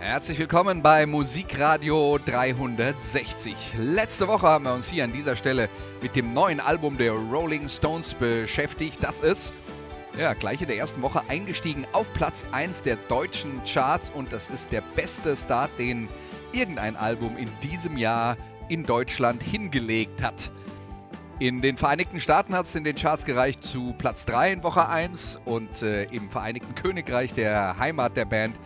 Herzlich willkommen bei Musikradio 360. Letzte Woche haben wir uns hier an dieser Stelle mit dem neuen Album der Rolling Stones beschäftigt. Das ist ja, gleich in der ersten Woche eingestiegen auf Platz 1 der deutschen Charts und das ist der beste Start, den irgendein Album in diesem Jahr in Deutschland hingelegt hat. In den Vereinigten Staaten hat es in den Charts gereicht zu Platz 3 in Woche 1 und äh, im Vereinigten Königreich, der Heimat der Band,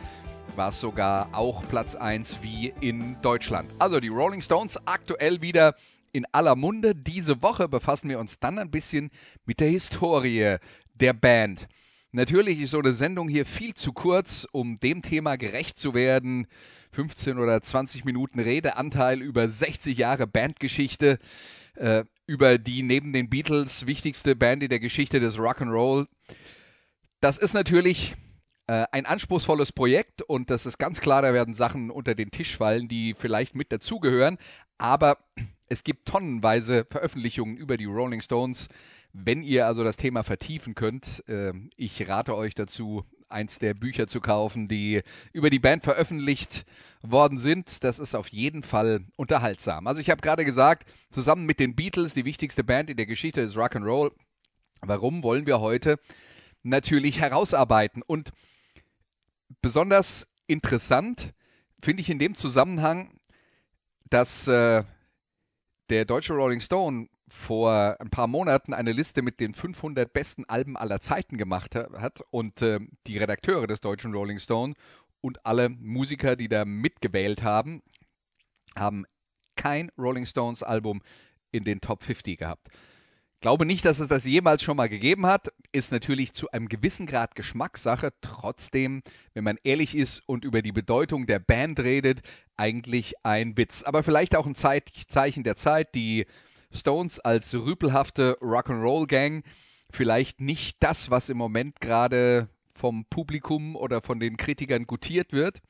war es sogar auch Platz 1 wie in Deutschland. Also die Rolling Stones aktuell wieder in aller Munde. Diese Woche befassen wir uns dann ein bisschen mit der Historie der Band. Natürlich ist so eine Sendung hier viel zu kurz, um dem Thema gerecht zu werden. 15 oder 20 Minuten Redeanteil über 60 Jahre Bandgeschichte, äh, über die neben den Beatles wichtigste Band in der Geschichte des Rock'n'Roll. Das ist natürlich äh, ein anspruchsvolles Projekt und das ist ganz klar, da werden Sachen unter den Tisch fallen, die vielleicht mit dazugehören. Aber es gibt tonnenweise Veröffentlichungen über die Rolling Stones. Wenn ihr also das Thema vertiefen könnt, äh, ich rate euch dazu, eins der Bücher zu kaufen, die über die Band veröffentlicht worden sind. Das ist auf jeden Fall unterhaltsam. Also ich habe gerade gesagt, zusammen mit den Beatles, die wichtigste Band in der Geschichte des Rock'n'Roll. Warum wollen wir heute natürlich herausarbeiten? Und besonders interessant finde ich in dem Zusammenhang, dass äh, der deutsche Rolling Stone vor ein paar Monaten eine Liste mit den 500 besten Alben aller Zeiten gemacht hat und äh, die Redakteure des deutschen Rolling Stone und alle Musiker, die da mitgewählt haben, haben kein Rolling Stones Album in den Top 50 gehabt. Glaube nicht, dass es das jemals schon mal gegeben hat. Ist natürlich zu einem gewissen Grad Geschmackssache. Trotzdem, wenn man ehrlich ist und über die Bedeutung der Band redet, eigentlich ein Witz. Aber vielleicht auch ein Zeichen der Zeit. Die Stones als rüpelhafte Rock'n'Roll-Gang vielleicht nicht das, was im Moment gerade vom Publikum oder von den Kritikern gutiert wird.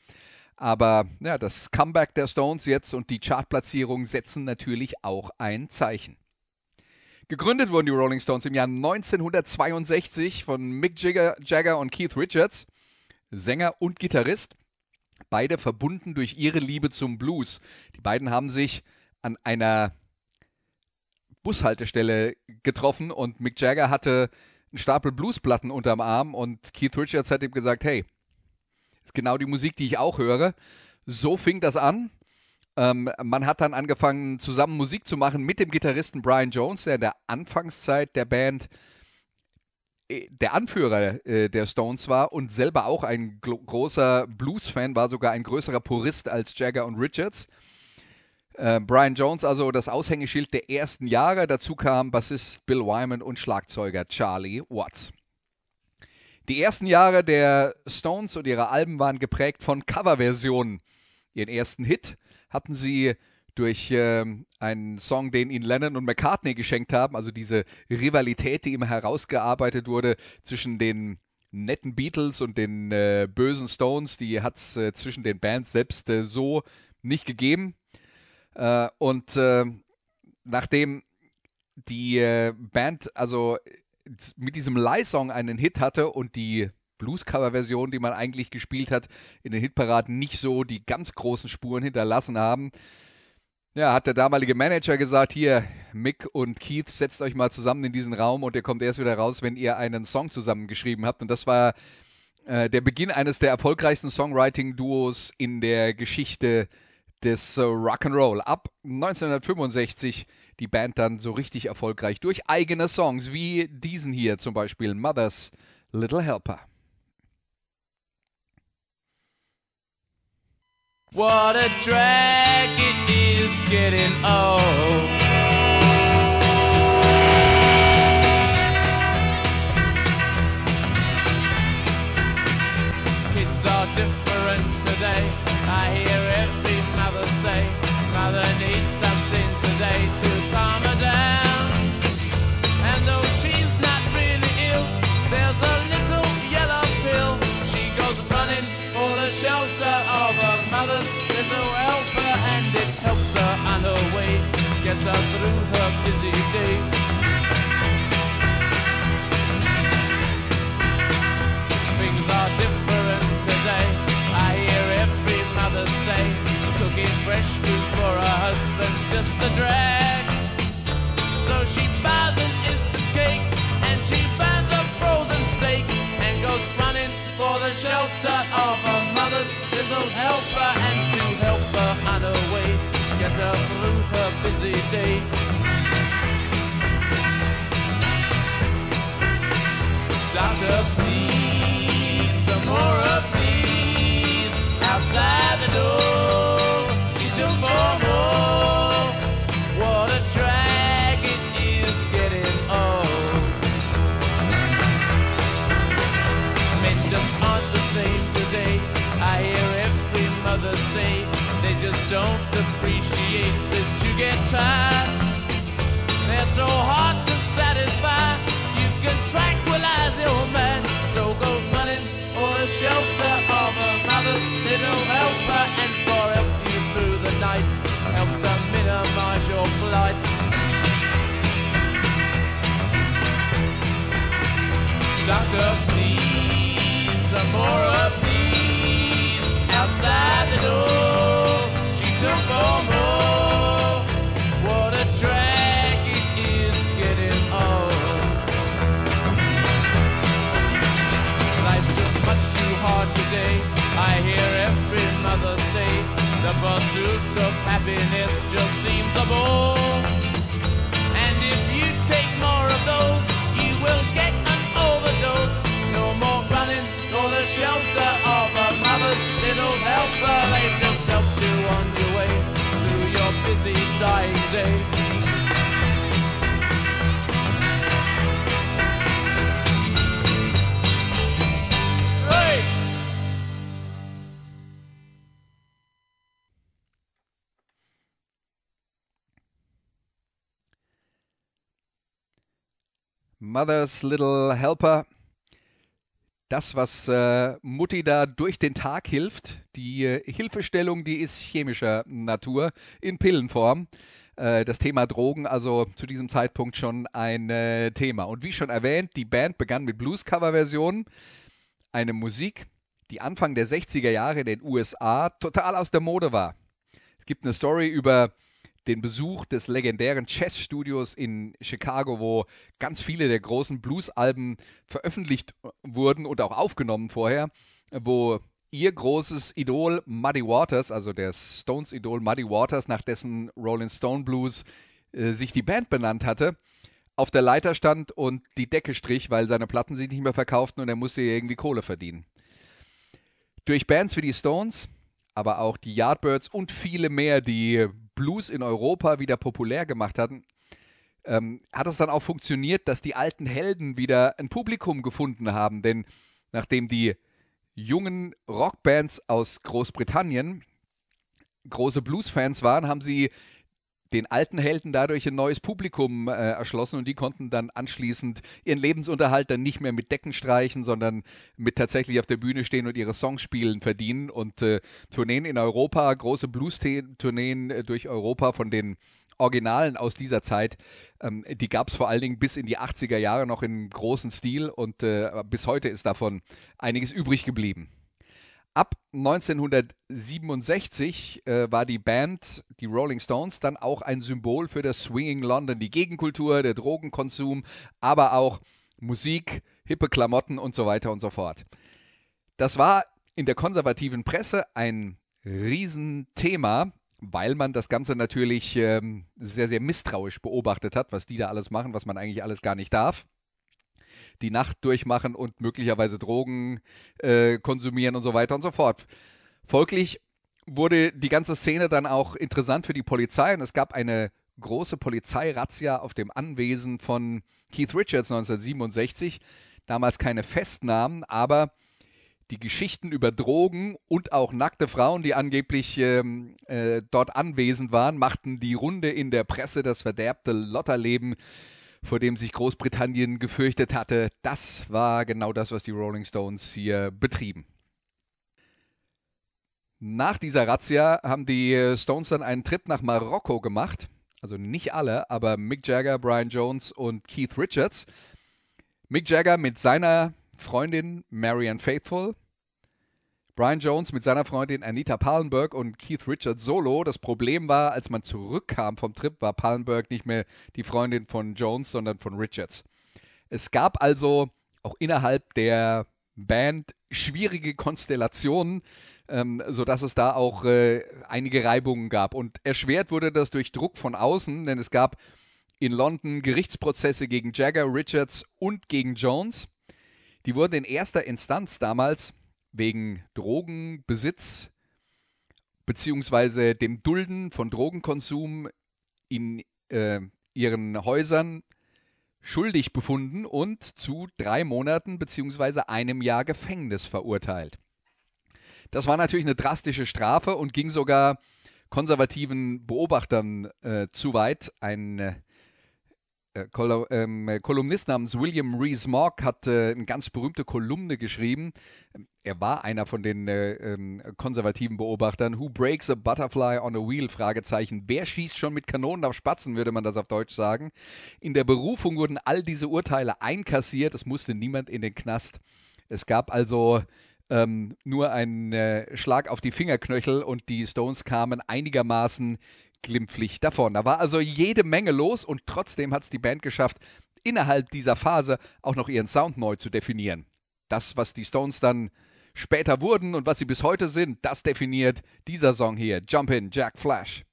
Aber ja, das Comeback der Stones jetzt und die Chartplatzierung setzen natürlich auch ein Zeichen. Gegründet wurden die Rolling Stones im Jahr 1962 von Mick Jagger, Jagger und Keith Richards, Sänger und Gitarrist, beide verbunden durch ihre Liebe zum Blues. Die beiden haben sich an einer Bushaltestelle getroffen und Mick Jagger hatte einen Stapel Bluesplatten unterm Arm und Keith Richards hat ihm gesagt, hey, ist genau die Musik, die ich auch höre. So fing das an. Ähm, man hat dann angefangen, zusammen Musik zu machen mit dem Gitarristen Brian Jones, der in der Anfangszeit der Band äh, der Anführer äh, der Stones war und selber auch ein großer Blues-Fan, war sogar ein größerer Purist als Jagger und Richards. Äh, Brian Jones also das Aushängeschild der ersten Jahre. Dazu kam Bassist Bill Wyman und Schlagzeuger Charlie Watts. Die ersten Jahre der Stones und ihrer Alben waren geprägt von Coverversionen. Ihren ersten Hit hatten sie durch äh, einen Song, den ihnen Lennon und McCartney geschenkt haben, also diese Rivalität, die immer herausgearbeitet wurde zwischen den netten Beatles und den äh, bösen Stones, die hat es äh, zwischen den Bands selbst äh, so nicht gegeben. Äh, und äh, nachdem die Band also mit diesem Lie-Song einen Hit hatte und die Blues-Cover-Version, die man eigentlich gespielt hat, in den Hitparaden nicht so die ganz großen Spuren hinterlassen haben, ja, hat der damalige Manager gesagt, hier, Mick und Keith, setzt euch mal zusammen in diesen Raum und ihr kommt erst wieder raus, wenn ihr einen Song zusammengeschrieben habt. Und das war äh, der Beginn eines der erfolgreichsten Songwriting-Duos in der Geschichte des äh, Rock'n'Roll. Ab 1965 die Band dann so richtig erfolgreich durch eigene Songs, wie diesen hier zum Beispiel, Mother's Little Helper. What a drag it is getting old. Kids are different little helper and to help her on her way, get her through her busy day. Doctor, say they just don't appreciate that you get tired. They're so hard to satisfy. You can tranquilize your man. So go running for the shelter of a mother's little helper and for help you through the night. Help to minimize your flight. Doctor, pursuit of happiness just seems a bore. And if you take more of those, Mother's Little Helper. Das, was äh, Mutti da durch den Tag hilft, die äh, Hilfestellung, die ist chemischer Natur in Pillenform. Äh, das Thema Drogen also zu diesem Zeitpunkt schon ein äh, Thema. Und wie schon erwähnt, die Band begann mit Blues-Cover-Versionen. Eine Musik, die Anfang der 60er Jahre in den USA total aus der Mode war. Es gibt eine Story über den Besuch des legendären Chess-Studios in Chicago, wo ganz viele der großen Blues-Alben veröffentlicht wurden und auch aufgenommen vorher, wo ihr großes Idol Muddy Waters, also der Stones-Idol Muddy Waters, nach dessen Rolling Stone Blues äh, sich die Band benannt hatte, auf der Leiter stand und die Decke strich, weil seine Platten sich nicht mehr verkauften und er musste irgendwie Kohle verdienen. Durch Bands wie die Stones, aber auch die Yardbirds und viele mehr, die Blues in Europa wieder populär gemacht hatten, ähm, hat es dann auch funktioniert, dass die alten Helden wieder ein Publikum gefunden haben. Denn nachdem die jungen Rockbands aus Großbritannien große Bluesfans waren, haben sie den alten Helden dadurch ein neues Publikum äh, erschlossen und die konnten dann anschließend ihren Lebensunterhalt dann nicht mehr mit Decken streichen, sondern mit tatsächlich auf der Bühne stehen und ihre Songs spielen verdienen und äh, Tourneen in Europa, große Blues-Tourneen äh, durch Europa von den Originalen aus dieser Zeit, ähm, die gab es vor allen Dingen bis in die 80er Jahre noch in großem Stil und äh, bis heute ist davon einiges übrig geblieben. Ab 1967 äh, war die Band, die Rolling Stones, dann auch ein Symbol für das Swinging London, die Gegenkultur, der Drogenkonsum, aber auch Musik, hippe Klamotten und so weiter und so fort. Das war in der konservativen Presse ein Riesenthema, weil man das Ganze natürlich ähm, sehr, sehr misstrauisch beobachtet hat, was die da alles machen, was man eigentlich alles gar nicht darf die Nacht durchmachen und möglicherweise Drogen äh, konsumieren und so weiter und so fort. Folglich wurde die ganze Szene dann auch interessant für die Polizei und es gab eine große Polizeirazzia auf dem Anwesen von Keith Richards 1967. Damals keine Festnahmen, aber die Geschichten über Drogen und auch nackte Frauen, die angeblich ähm, äh, dort anwesend waren, machten die Runde in der Presse, das verderbte Lotterleben vor dem sich Großbritannien gefürchtet hatte. Das war genau das, was die Rolling Stones hier betrieben. Nach dieser Razzia haben die Stones dann einen Trip nach Marokko gemacht. Also nicht alle, aber Mick Jagger, Brian Jones und Keith Richards. Mick Jagger mit seiner Freundin Marianne Faithful. Brian Jones mit seiner Freundin Anita Pallenberg und Keith Richards solo. Das Problem war, als man zurückkam vom Trip, war Pallenberg nicht mehr die Freundin von Jones, sondern von Richards. Es gab also auch innerhalb der Band schwierige Konstellationen, ähm, sodass es da auch äh, einige Reibungen gab. Und erschwert wurde das durch Druck von außen, denn es gab in London Gerichtsprozesse gegen Jagger, Richards und gegen Jones. Die wurden in erster Instanz damals wegen Drogenbesitz beziehungsweise dem Dulden von Drogenkonsum in äh, ihren Häusern schuldig befunden und zu drei Monaten beziehungsweise einem Jahr Gefängnis verurteilt. Das war natürlich eine drastische Strafe und ging sogar konservativen Beobachtern äh, zu weit. Ein äh, Kol ähm, Kolumnist namens William Rees-Mogg hat äh, eine ganz berühmte Kolumne geschrieben. Er war einer von den äh, ähm, konservativen Beobachtern. Who breaks a butterfly on a wheel? Fragezeichen. Wer schießt schon mit Kanonen auf Spatzen, würde man das auf Deutsch sagen. In der Berufung wurden all diese Urteile einkassiert. Es musste niemand in den Knast. Es gab also ähm, nur einen äh, Schlag auf die Fingerknöchel und die Stones kamen einigermaßen glimpflich davon. Da war also jede Menge los und trotzdem hat es die Band geschafft, innerhalb dieser Phase auch noch ihren Sound neu zu definieren. Das, was die Stones dann später wurden und was sie bis heute sind, das definiert dieser Song hier, Jump in, Jack Flash.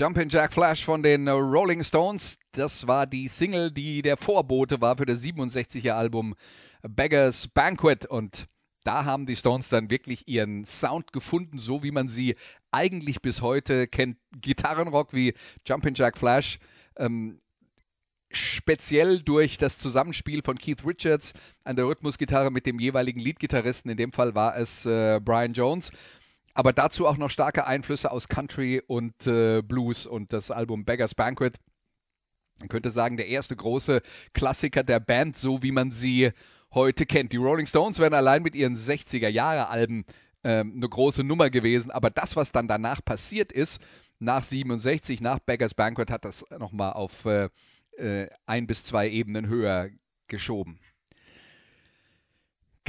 Jumpin' Jack Flash von den Rolling Stones. Das war die Single, die der Vorbote war für das 67er Album Beggars Banquet. Und da haben die Stones dann wirklich ihren Sound gefunden, so wie man sie eigentlich bis heute kennt. Gitarrenrock wie Jumpin' Jack Flash. Ähm, speziell durch das Zusammenspiel von Keith Richards an der Rhythmusgitarre mit dem jeweiligen Leadgitarristen. In dem Fall war es äh, Brian Jones aber dazu auch noch starke Einflüsse aus Country und äh, Blues und das Album Beggars Banquet. Man könnte sagen, der erste große Klassiker der Band, so wie man sie heute kennt. Die Rolling Stones wären allein mit ihren 60er-Jahre-Alben ähm, eine große Nummer gewesen, aber das, was dann danach passiert ist, nach 67, nach Beggars Banquet, hat das nochmal auf äh, äh, ein bis zwei Ebenen höher geschoben.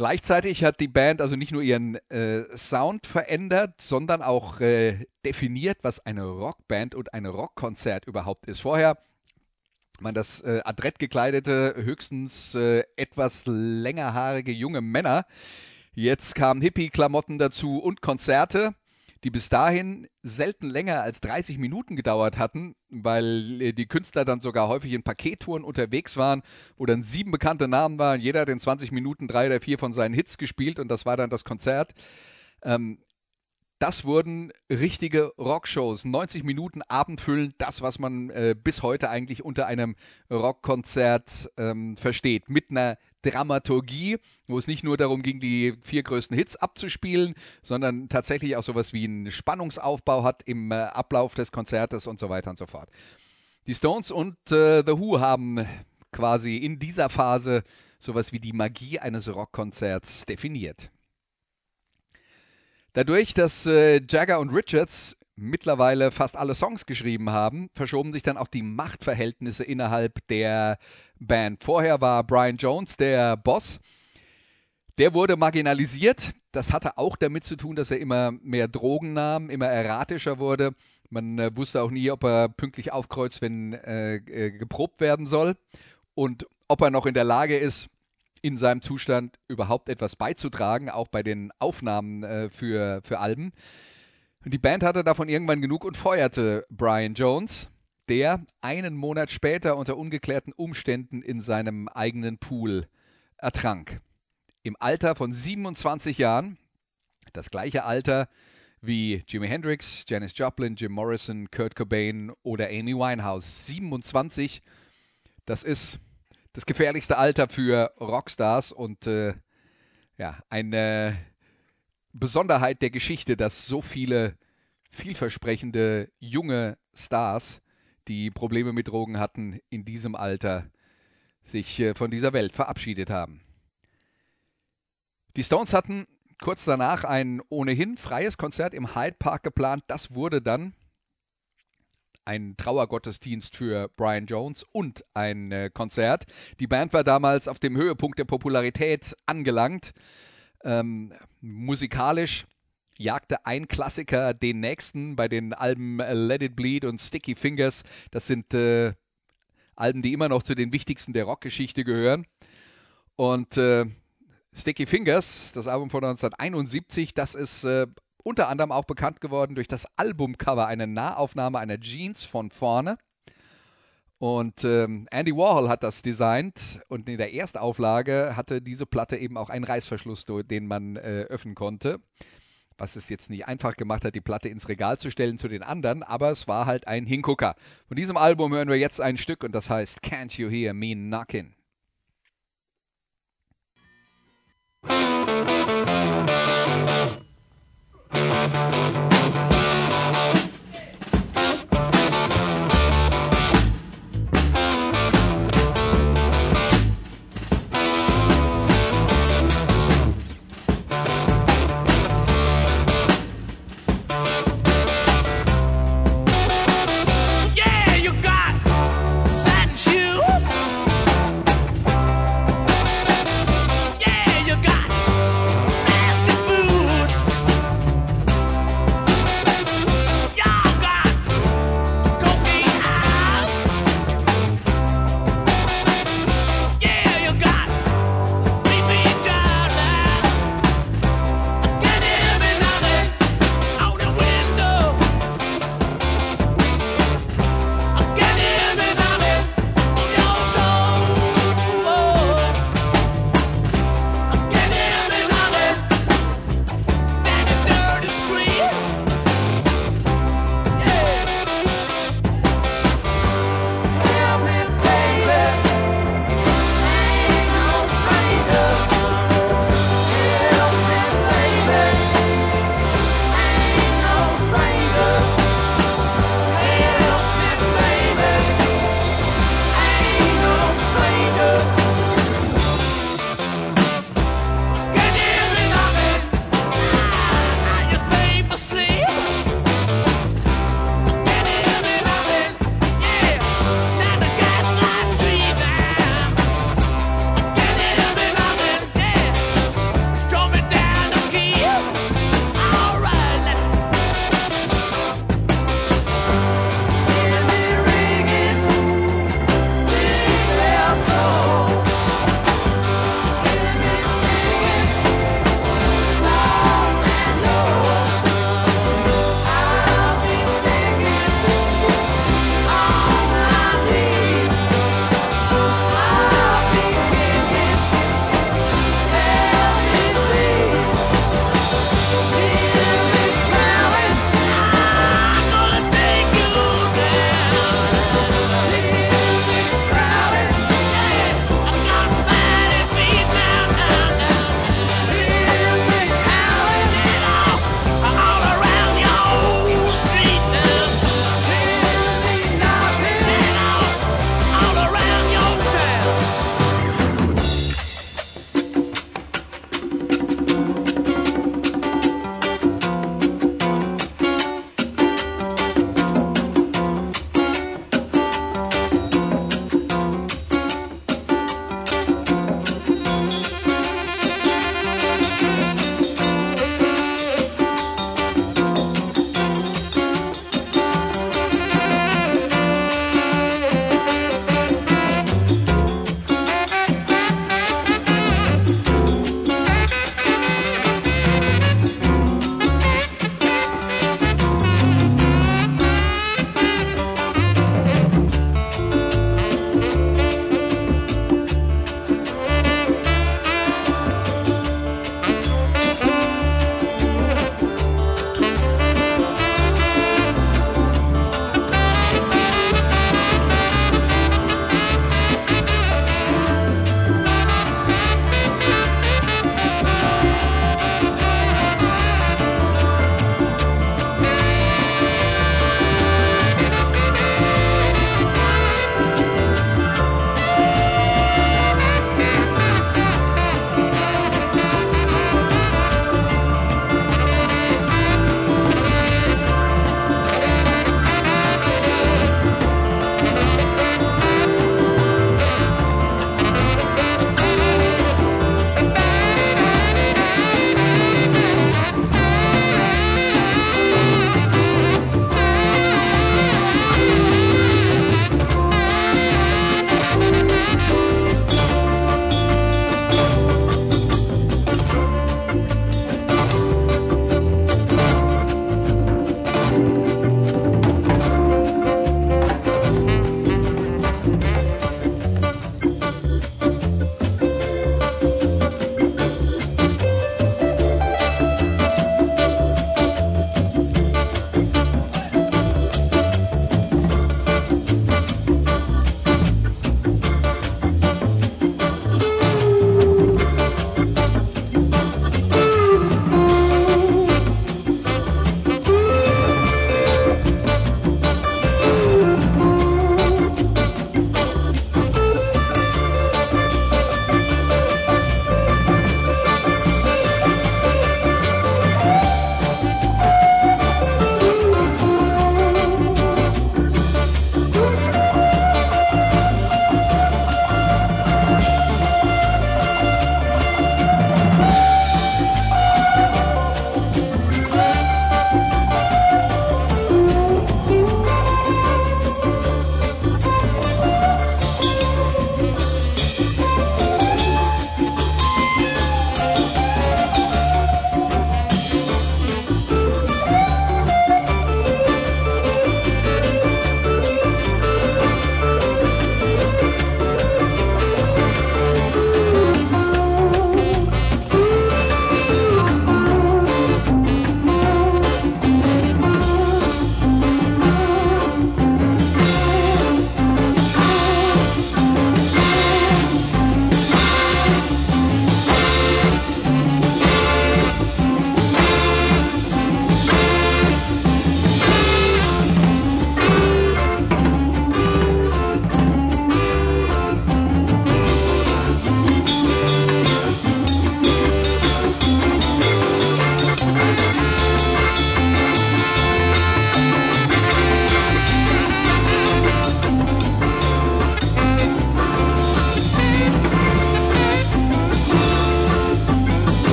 Gleichzeitig hat die Band also nicht nur ihren äh, Sound verändert, sondern auch äh, definiert, was eine Rockband und ein Rockkonzert überhaupt ist. Vorher man das äh, adrett gekleidete, höchstens äh, etwas längerhaarige junge Männer. Jetzt kamen Hippie-Klamotten dazu und Konzerte die bis dahin selten länger als 30 Minuten gedauert hatten, weil äh, die Künstler dann sogar häufig in Pakettouren unterwegs waren, wo dann sieben bekannte Namen waren. Jeder hat in 20 Minuten drei oder vier von seinen Hits gespielt und das war dann das Konzert. Ähm, das wurden richtige Rockshows, 90 Minuten abendfüllend, das, was man äh, bis heute eigentlich unter einem Rockkonzert ähm, versteht, mit einer Dramaturgie, wo es nicht nur darum ging, die vier größten Hits abzuspielen, sondern tatsächlich auch sowas wie einen Spannungsaufbau hat im äh, Ablauf des Konzertes und so weiter und so fort. Die Stones und äh, The Who haben quasi in dieser Phase sowas wie die Magie eines Rockkonzerts definiert. Dadurch, dass äh, Jagger und Richards mittlerweile fast alle Songs geschrieben haben, verschoben sich dann auch die Machtverhältnisse innerhalb der Band. Vorher war Brian Jones der Boss. Der wurde marginalisiert. Das hatte auch damit zu tun, dass er immer mehr Drogen nahm, immer erratischer wurde. Man äh, wusste auch nie, ob er pünktlich aufkreuzt, wenn äh, äh, geprobt werden soll. Und ob er noch in der Lage ist, in seinem Zustand überhaupt etwas beizutragen, auch bei den Aufnahmen äh, für, für Alben. Die Band hatte davon irgendwann genug und feuerte Brian Jones, der einen Monat später unter ungeklärten Umständen in seinem eigenen Pool ertrank. Im Alter von 27 Jahren, das gleiche Alter wie Jimi Hendrix, Janis Joplin, Jim Morrison, Kurt Cobain oder Amy Winehouse. 27, das ist das gefährlichste Alter für Rockstars und äh, ja, eine Besonderheit der Geschichte, dass so viele vielversprechende junge Stars, die Probleme mit Drogen hatten, in diesem Alter sich äh, von dieser Welt verabschiedet haben. Die Stones hatten kurz danach ein ohnehin freies Konzert im Hyde Park geplant. Das wurde dann ein Trauergottesdienst für Brian Jones und ein äh, Konzert. Die Band war damals auf dem Höhepunkt der Popularität angelangt. Ähm, musikalisch jagte ein Klassiker den nächsten bei den Alben Let It Bleed und Sticky Fingers. Das sind äh, Alben, die immer noch zu den wichtigsten der Rockgeschichte gehören. Und äh, Sticky Fingers, das Album von 1971, das ist äh, unter anderem auch bekannt geworden durch das Albumcover, eine Nahaufnahme einer Jeans von vorne. Und ähm, Andy Warhol hat das designt und in der Erstauflage hatte diese Platte eben auch einen Reißverschluss, den man äh, öffnen konnte. Was es jetzt nicht einfach gemacht hat, die Platte ins Regal zu stellen zu den anderen, aber es war halt ein Hingucker. Von diesem Album hören wir jetzt ein Stück und das heißt Can't You Hear Me Knockin'? Musik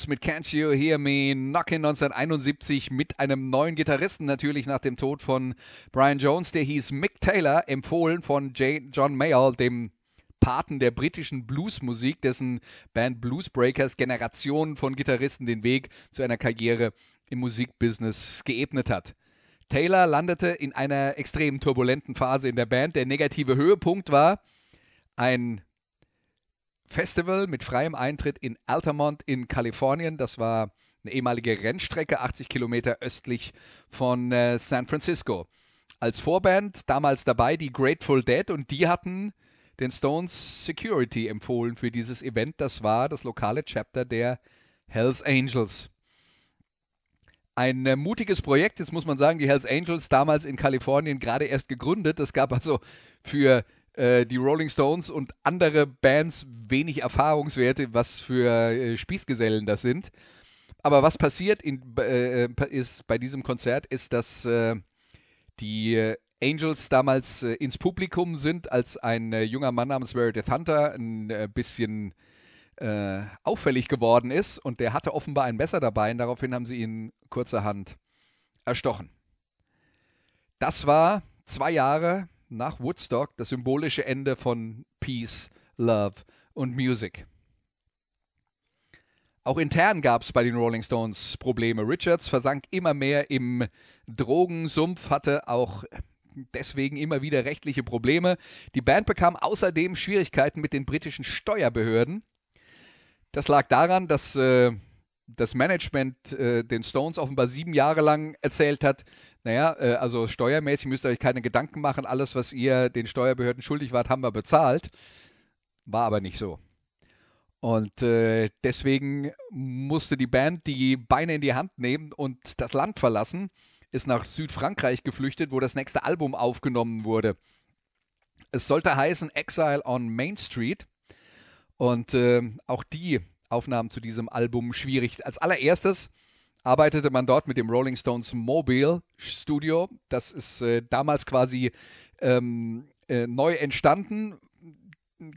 Stones mit Can't You Hear Me Knockin' 1971 mit einem neuen Gitarristen natürlich nach dem Tod von Brian Jones, der hieß Mick Taylor, empfohlen von J John Mayall, dem Paten der britischen Bluesmusik, dessen Band Bluesbreakers Generationen von Gitarristen den Weg zu einer Karriere im Musikbusiness geebnet hat. Taylor landete in einer extrem turbulenten Phase in der Band. Der negative Höhepunkt war ein Festival mit freiem Eintritt in Altamont in Kalifornien. Das war eine ehemalige Rennstrecke, 80 Kilometer östlich von äh, San Francisco. Als Vorband damals dabei die Grateful Dead und die hatten den Stones Security empfohlen für dieses Event. Das war das lokale Chapter der Hells Angels. Ein äh, mutiges Projekt, jetzt muss man sagen, die Hells Angels damals in Kalifornien gerade erst gegründet. Es gab also für äh, die Rolling Stones und andere Bands wenig Erfahrungswerte, was für äh, Spießgesellen das sind. Aber was passiert in, äh, ist bei diesem Konzert, ist, dass äh, die Angels damals äh, ins Publikum sind, als ein junger Mann namens Meredith Hunter ein bisschen auffällig geworden ist und der hatte offenbar ein Messer dabei und daraufhin haben sie ihn kurzerhand erstochen. Das war zwei Jahre nach Woodstock das symbolische Ende von Peace, Love und Music. Auch intern gab es bei den Rolling Stones Probleme. Richards versank immer mehr im Drogensumpf, hatte auch deswegen immer wieder rechtliche Probleme. Die Band bekam außerdem Schwierigkeiten mit den britischen Steuerbehörden. Das lag daran, dass äh, das Management äh, den Stones offenbar sieben Jahre lang erzählt hat, naja, äh, also steuermäßig müsst ihr euch keine Gedanken machen, alles, was ihr den Steuerbehörden schuldig wart, haben wir bezahlt. War aber nicht so. Und äh, deswegen musste die Band die Beine in die Hand nehmen und das Land verlassen, ist nach Südfrankreich geflüchtet, wo das nächste Album aufgenommen wurde. Es sollte heißen Exile on Main Street. Und äh, auch die Aufnahmen zu diesem Album schwierig. Als allererstes arbeitete man dort mit dem Rolling Stones Mobile Studio. Das ist äh, damals quasi ähm, äh, neu entstanden,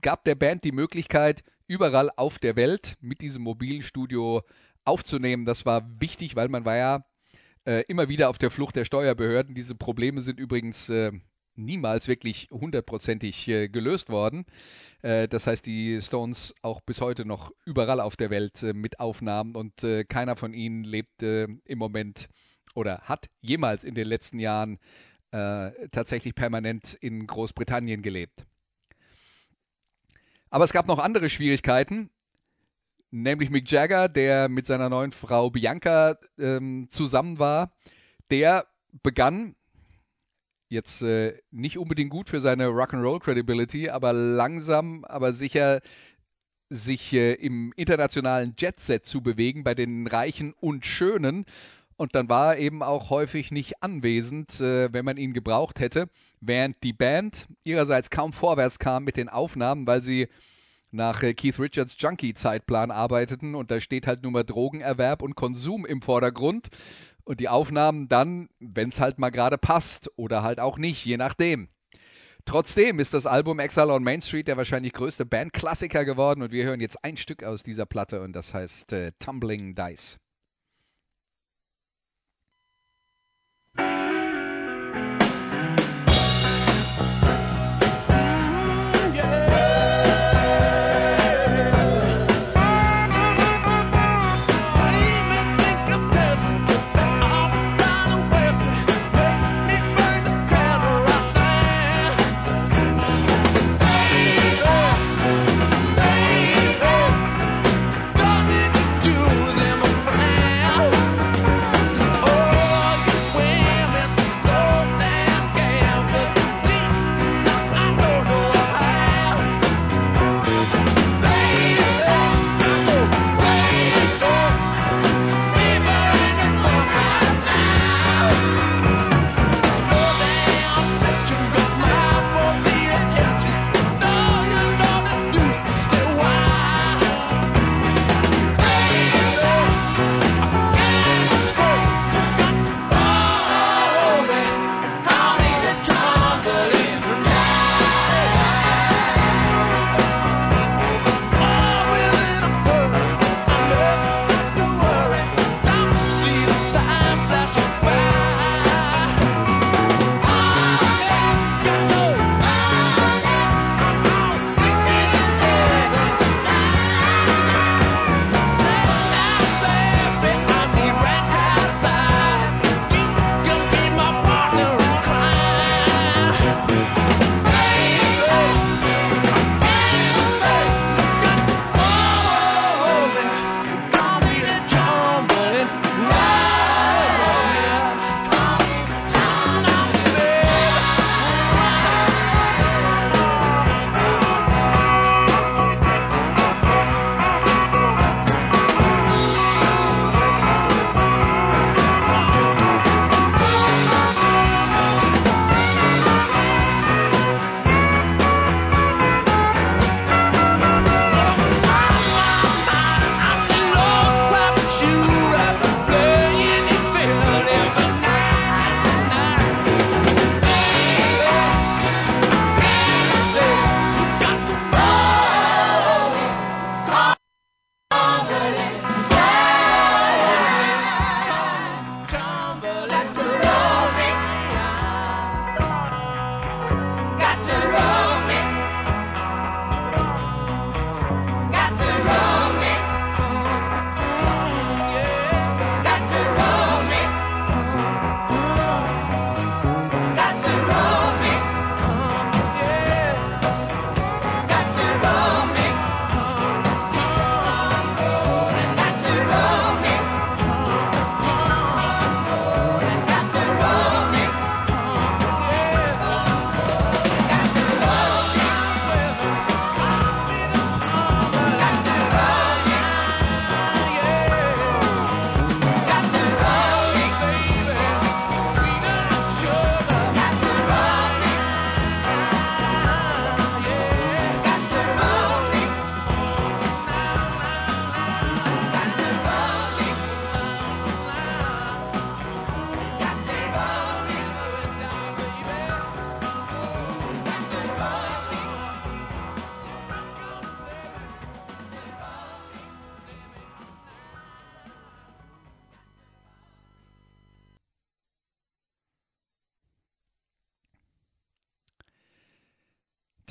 gab der Band die Möglichkeit, überall auf der Welt mit diesem mobilen Studio aufzunehmen. Das war wichtig, weil man war ja äh, immer wieder auf der Flucht der Steuerbehörden. Diese Probleme sind übrigens äh, niemals wirklich hundertprozentig äh, gelöst worden. Äh, das heißt, die Stones auch bis heute noch überall auf der Welt äh, mit Aufnahmen und äh, keiner von ihnen lebt im Moment oder hat jemals in den letzten Jahren äh, tatsächlich permanent in Großbritannien gelebt. Aber es gab noch andere Schwierigkeiten, nämlich Mick Jagger, der mit seiner neuen Frau Bianca ähm, zusammen war. Der begann jetzt äh, nicht unbedingt gut für seine Rock'n'Roll Credibility, aber langsam, aber sicher sich äh, im internationalen Jetset zu bewegen bei den Reichen und Schönen. Und dann war er eben auch häufig nicht anwesend, äh, wenn man ihn gebraucht hätte, während die Band ihrerseits kaum vorwärts kam mit den Aufnahmen, weil sie nach äh, Keith Richards Junkie-Zeitplan arbeiteten und da steht halt nur mal Drogenerwerb und Konsum im Vordergrund und die Aufnahmen dann, wenn es halt mal gerade passt oder halt auch nicht, je nachdem. Trotzdem ist das Album Exile on Main Street der wahrscheinlich größte Bandklassiker geworden und wir hören jetzt ein Stück aus dieser Platte und das heißt äh, Tumbling Dice.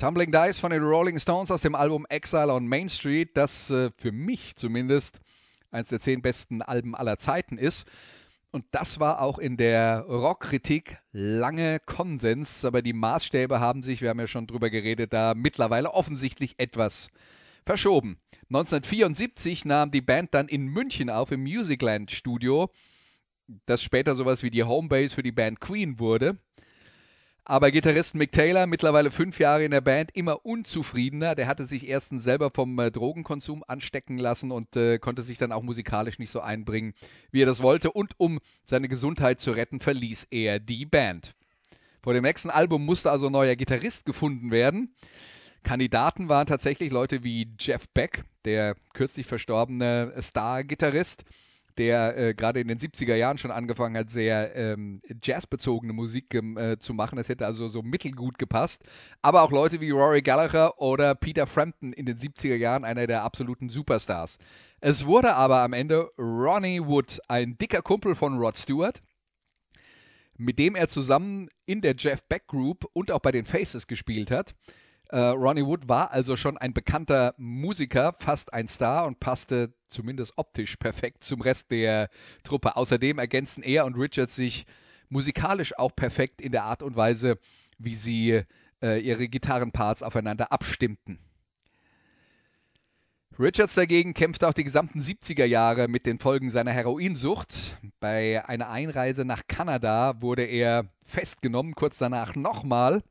Tumbling Dice von den Rolling Stones aus dem Album Exile on Main Street, das äh, für mich zumindest eines der zehn besten Alben aller Zeiten ist. Und das war auch in der Rockkritik lange Konsens, aber die Maßstäbe haben sich, wir haben ja schon drüber geredet, da mittlerweile offensichtlich etwas verschoben. 1974 nahm die Band dann in München auf im Musicland Studio, das später sowas wie die Homebase für die Band Queen wurde. Aber Gitarrist Mick Taylor, mittlerweile fünf Jahre in der Band, immer unzufriedener. Der hatte sich erstens selber vom äh, Drogenkonsum anstecken lassen und äh, konnte sich dann auch musikalisch nicht so einbringen, wie er das wollte. Und um seine Gesundheit zu retten, verließ er die Band. Vor dem nächsten Album musste also ein neuer Gitarrist gefunden werden. Kandidaten waren tatsächlich Leute wie Jeff Beck, der kürzlich verstorbene Star-Gitarrist der äh, gerade in den 70er Jahren schon angefangen hat, sehr ähm, jazzbezogene Musik äh, zu machen. Das hätte also so mittelgut gepasst. Aber auch Leute wie Rory Gallagher oder Peter Frampton in den 70er Jahren, einer der absoluten Superstars. Es wurde aber am Ende Ronnie Wood, ein dicker Kumpel von Rod Stewart, mit dem er zusammen in der Jeff Beck Group und auch bei den Faces gespielt hat. Äh, Ronnie Wood war also schon ein bekannter Musiker, fast ein Star und passte zumindest optisch perfekt zum Rest der Truppe. Außerdem ergänzen er und Richard sich musikalisch auch perfekt in der Art und Weise, wie sie äh, ihre Gitarrenparts aufeinander abstimmten. Richards dagegen kämpfte auch die gesamten 70er Jahre mit den Folgen seiner Heroinsucht. Bei einer Einreise nach Kanada wurde er festgenommen, kurz danach nochmal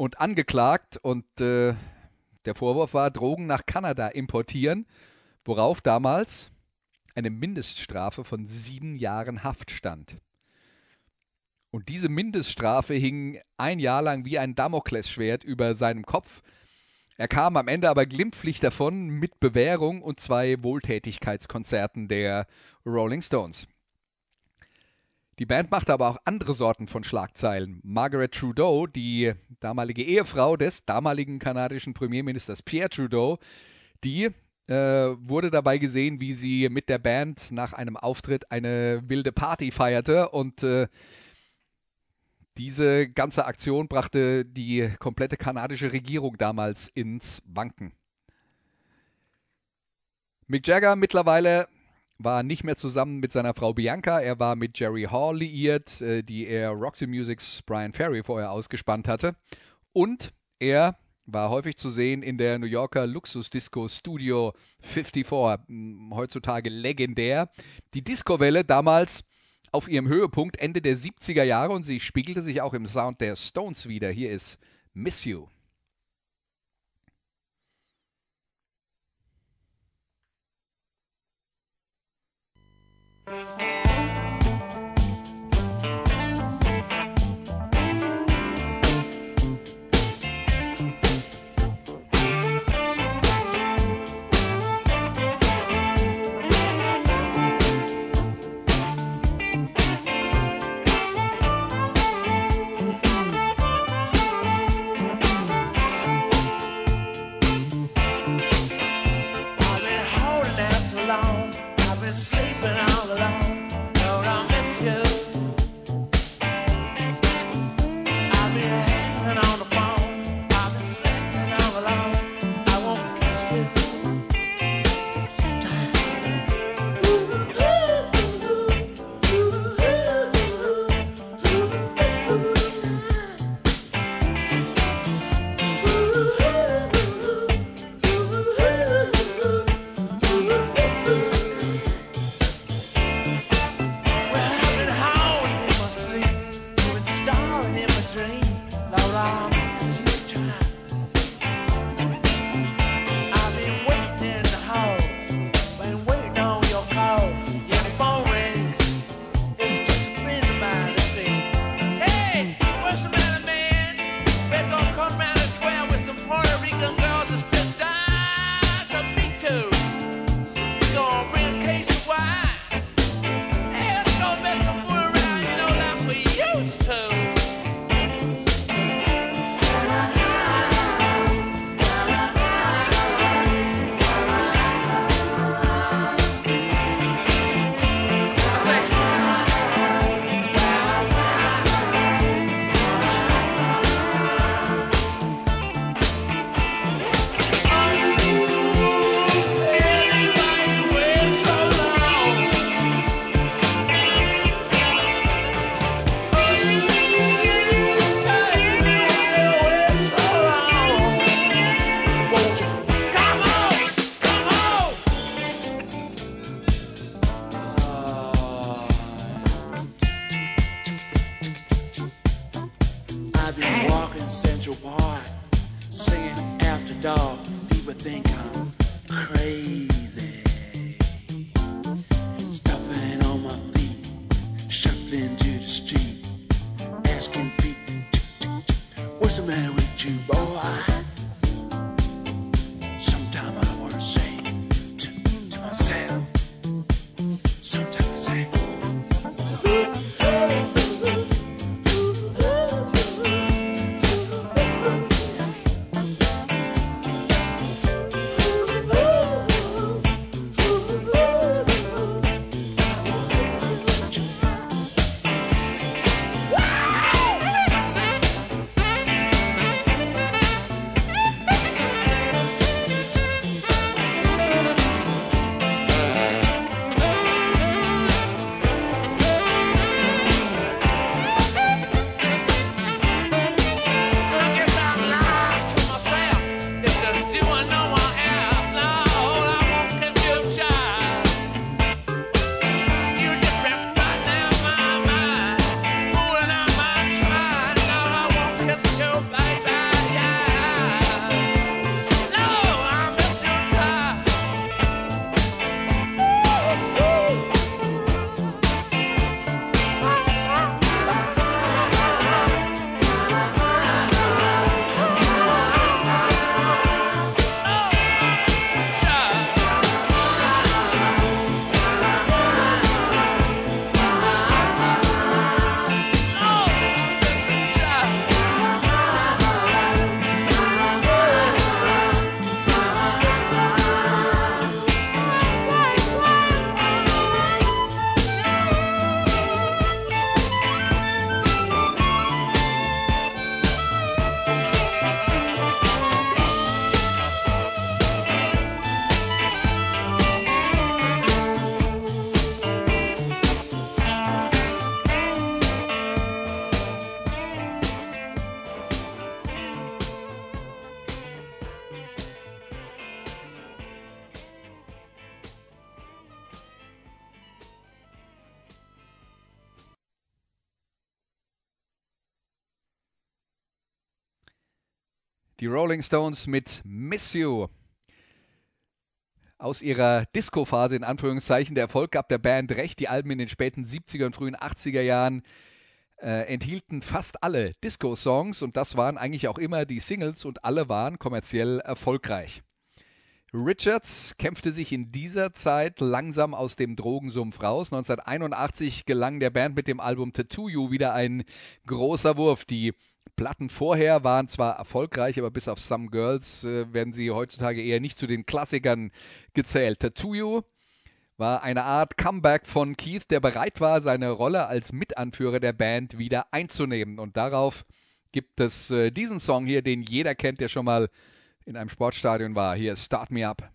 und angeklagt und äh, der Vorwurf war, Drogen nach Kanada importieren, worauf damals eine Mindeststrafe von sieben Jahren Haft stand. Und diese Mindeststrafe hing ein Jahr lang wie ein Damoklesschwert über seinem Kopf. Er kam am Ende aber glimpflich davon mit Bewährung und zwei Wohltätigkeitskonzerten der Rolling Stones. Die Band machte aber auch andere Sorten von Schlagzeilen. Margaret Trudeau, die damalige Ehefrau des damaligen kanadischen Premierministers Pierre Trudeau, die äh, wurde dabei gesehen, wie sie mit der Band nach einem Auftritt eine wilde Party feierte und äh, diese ganze Aktion brachte die komplette kanadische Regierung damals ins Wanken. Mick Jagger mittlerweile war nicht mehr zusammen mit seiner Frau Bianca. Er war mit Jerry Hall liiert, äh, die er Roxy Musics Brian Ferry vorher ausgespannt hatte. Und er war häufig zu sehen in der New Yorker Luxusdisco Studio 54, hm, heutzutage legendär. Die Discowelle damals auf ihrem Höhepunkt Ende der 70er Jahre und sie spiegelte sich auch im Sound der Stones wieder. Hier ist Miss You. dog, people think I'm crazy. Rolling Stones mit Miss You. Aus ihrer Disco-Phase in Anführungszeichen. Der Erfolg gab der Band recht. Die Alben in den späten 70er und frühen 80er Jahren äh, enthielten fast alle Disco-Songs und das waren eigentlich auch immer die Singles und alle waren kommerziell erfolgreich. Richards kämpfte sich in dieser Zeit langsam aus dem Drogensumpf raus. 1981 gelang der Band mit dem Album Tattoo You wieder ein großer Wurf. Die Platten vorher waren zwar erfolgreich, aber bis auf Some Girls äh, werden sie heutzutage eher nicht zu den Klassikern gezählt. Tattoo You war eine Art Comeback von Keith, der bereit war, seine Rolle als Mitanführer der Band wieder einzunehmen. Und darauf gibt es äh, diesen Song hier, den jeder kennt, der schon mal in einem Sportstadion war. Hier, Start Me Up.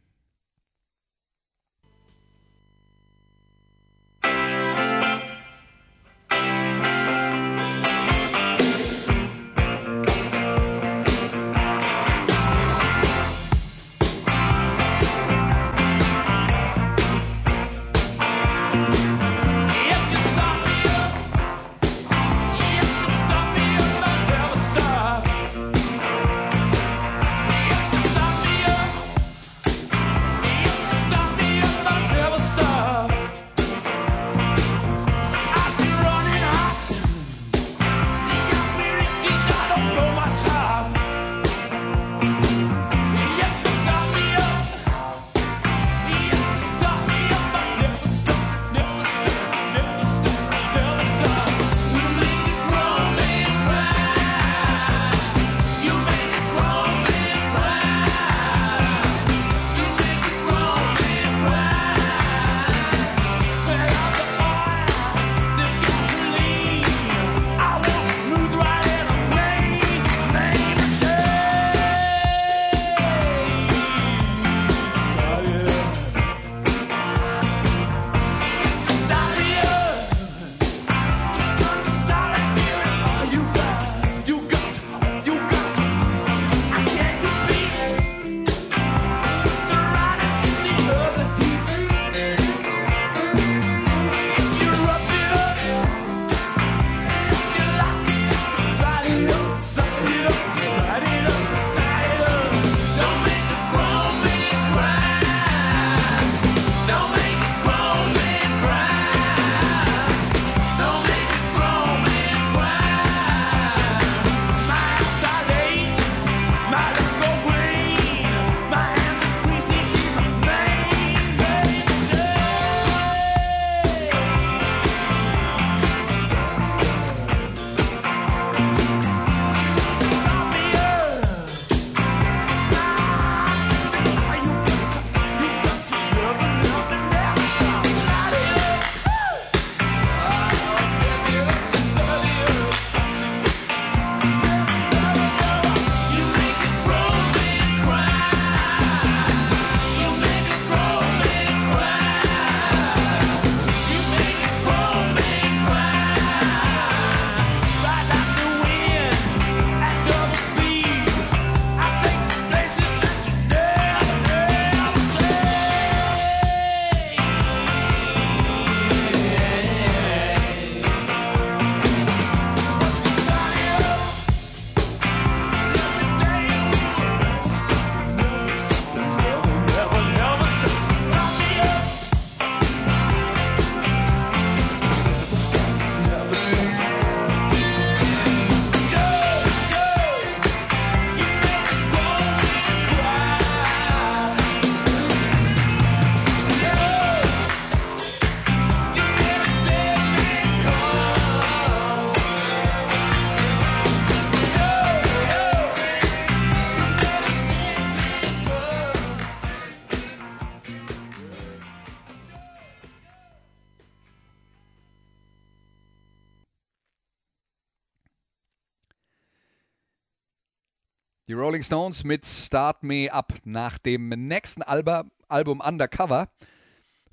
Rolling Stones mit Start Me Up. Nach dem nächsten Alba, Album Undercover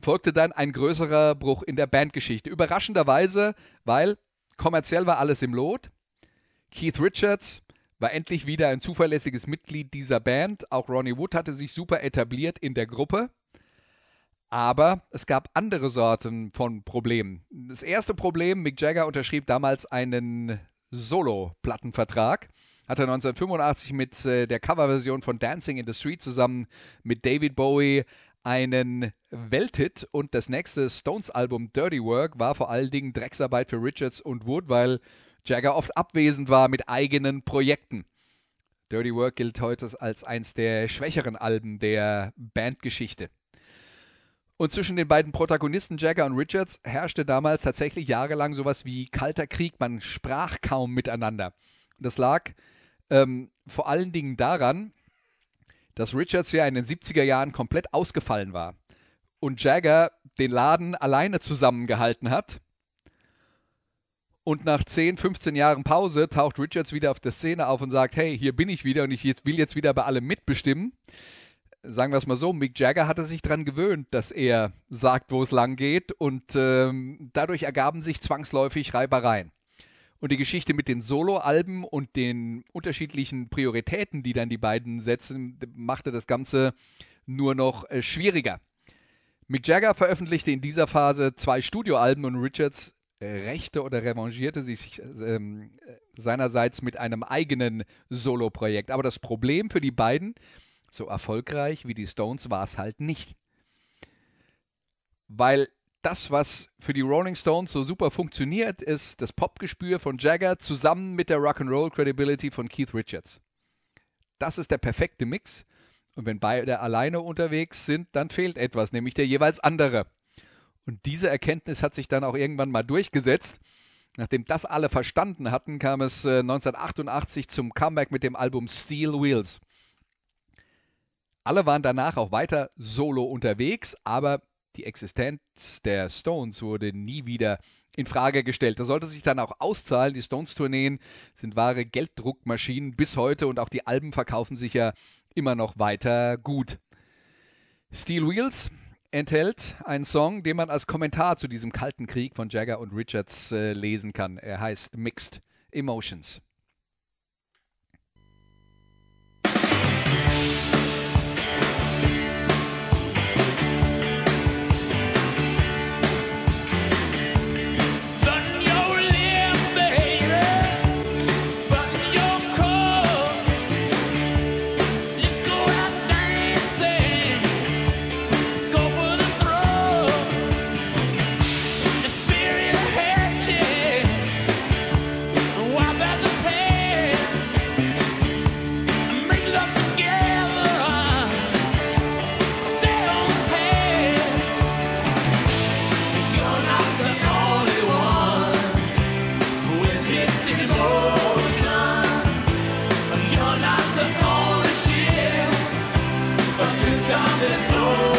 folgte dann ein größerer Bruch in der Bandgeschichte. Überraschenderweise, weil kommerziell war alles im Lot. Keith Richards war endlich wieder ein zuverlässiges Mitglied dieser Band. Auch Ronnie Wood hatte sich super etabliert in der Gruppe. Aber es gab andere Sorten von Problemen. Das erste Problem, Mick Jagger unterschrieb damals einen Solo-Plattenvertrag hat er 1985 mit äh, der Coverversion von Dancing in the Street zusammen mit David Bowie einen Welthit und das nächste Stones-Album Dirty Work war vor allen Dingen Drecksarbeit für Richards und Wood, weil Jagger oft abwesend war mit eigenen Projekten. Dirty Work gilt heute als eins der schwächeren Alben der Bandgeschichte. Und zwischen den beiden Protagonisten Jagger und Richards herrschte damals tatsächlich jahrelang sowas wie kalter Krieg. Man sprach kaum miteinander. Das lag ähm, vor allen Dingen daran, dass Richards ja in den 70er Jahren komplett ausgefallen war und Jagger den Laden alleine zusammengehalten hat. Und nach 10, 15 Jahren Pause taucht Richards wieder auf der Szene auf und sagt, hey, hier bin ich wieder und ich will jetzt wieder bei allem mitbestimmen. Sagen wir es mal so, Mick Jagger hatte sich daran gewöhnt, dass er sagt, wo es lang geht und ähm, dadurch ergaben sich zwangsläufig Reibereien. Und die Geschichte mit den Soloalben und den unterschiedlichen Prioritäten, die dann die beiden setzen, machte das Ganze nur noch äh, schwieriger. Mick Jagger veröffentlichte in dieser Phase zwei Studioalben und Richards äh, rächte oder revanchierte sich ähm, seinerseits mit einem eigenen Soloprojekt. Aber das Problem für die beiden, so erfolgreich wie die Stones, war es halt nicht. Weil das, was für die Rolling Stones so super funktioniert, ist das Popgespür von Jagger zusammen mit der Rock'n'Roll Credibility von Keith Richards. Das ist der perfekte Mix. Und wenn beide alleine unterwegs sind, dann fehlt etwas, nämlich der jeweils andere. Und diese Erkenntnis hat sich dann auch irgendwann mal durchgesetzt. Nachdem das alle verstanden hatten, kam es äh, 1988 zum Comeback mit dem Album Steel Wheels. Alle waren danach auch weiter solo unterwegs, aber die Existenz der Stones wurde nie wieder in Frage gestellt. Das sollte sich dann auch auszahlen. Die Stones-Tourneen sind wahre Gelddruckmaschinen bis heute und auch die Alben verkaufen sich ja immer noch weiter gut. Steel Wheels enthält einen Song, den man als Kommentar zu diesem kalten Krieg von Jagger und Richards äh, lesen kann. Er heißt Mixed Emotions. down this road.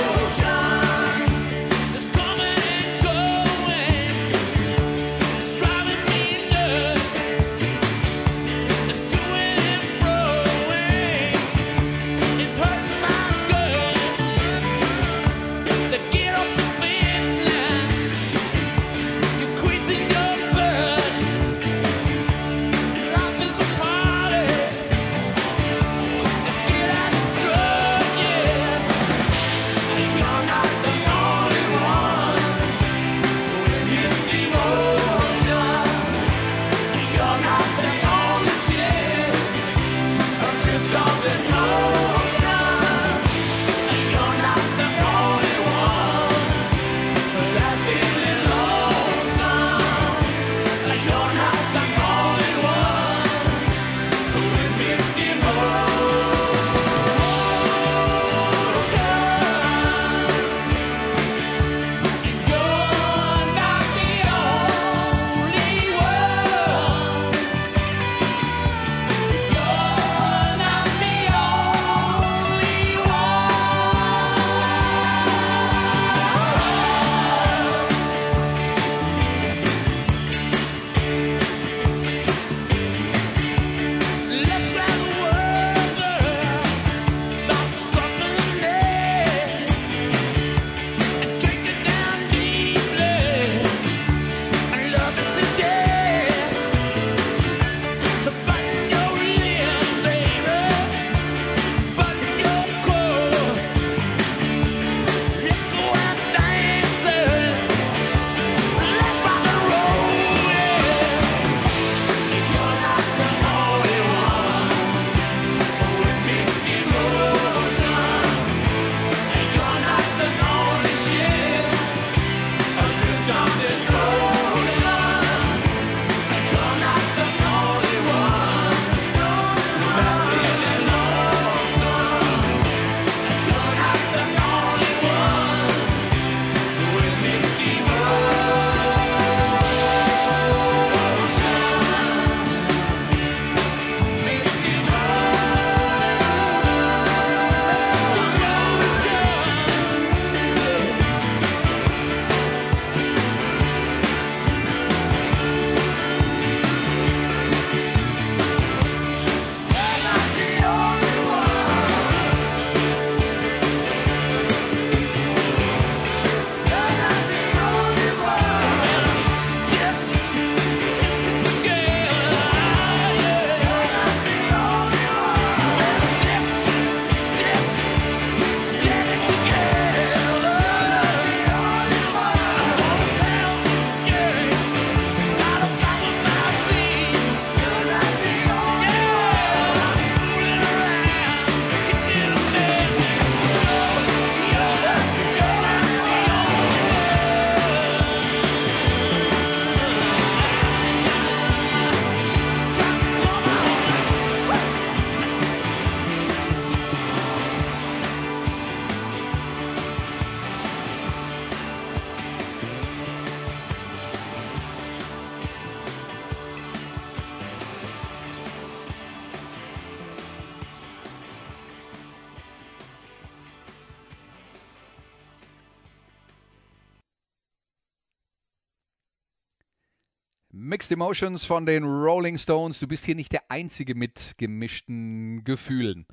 Mixed Emotions von den Rolling Stones. Du bist hier nicht der Einzige mit gemischten Gefühlen.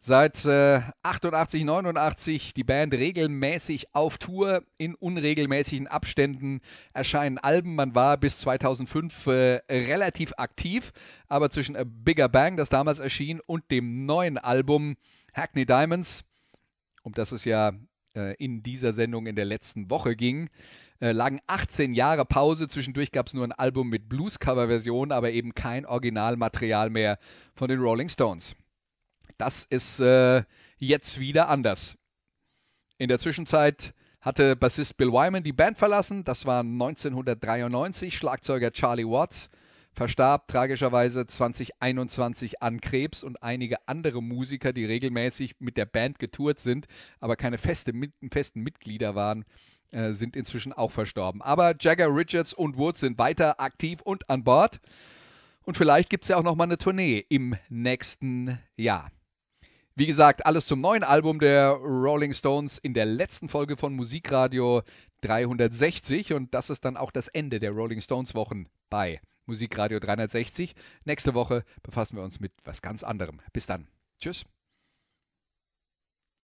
Seit äh, 88, 89 die Band regelmäßig auf Tour in unregelmäßigen Abständen erscheinen Alben. Man war bis 2005 äh, relativ aktiv, aber zwischen A Bigger Bang, das damals erschien, und dem neuen Album Hackney Diamonds, um das es ja äh, in dieser Sendung in der letzten Woche ging, äh, lagen 18 Jahre Pause. Zwischendurch gab es nur ein Album mit Blues-Cover-Version, aber eben kein Originalmaterial mehr von den Rolling Stones. Das ist äh, jetzt wieder anders. In der Zwischenzeit hatte Bassist Bill Wyman die Band verlassen. Das war 1993. Schlagzeuger Charlie Watts verstarb tragischerweise 2021 an Krebs und einige andere Musiker, die regelmäßig mit der Band getourt sind, aber keine feste, mit, festen Mitglieder waren, äh, sind inzwischen auch verstorben. Aber Jagger, Richards und Woods sind weiter aktiv und an Bord. Und vielleicht gibt es ja auch noch mal eine Tournee im nächsten Jahr. Wie gesagt, alles zum neuen Album der Rolling Stones in der letzten Folge von Musikradio 360 und das ist dann auch das Ende der Rolling Stones Wochen bei Musikradio 360. Nächste Woche befassen wir uns mit was ganz anderem. Bis dann. Tschüss.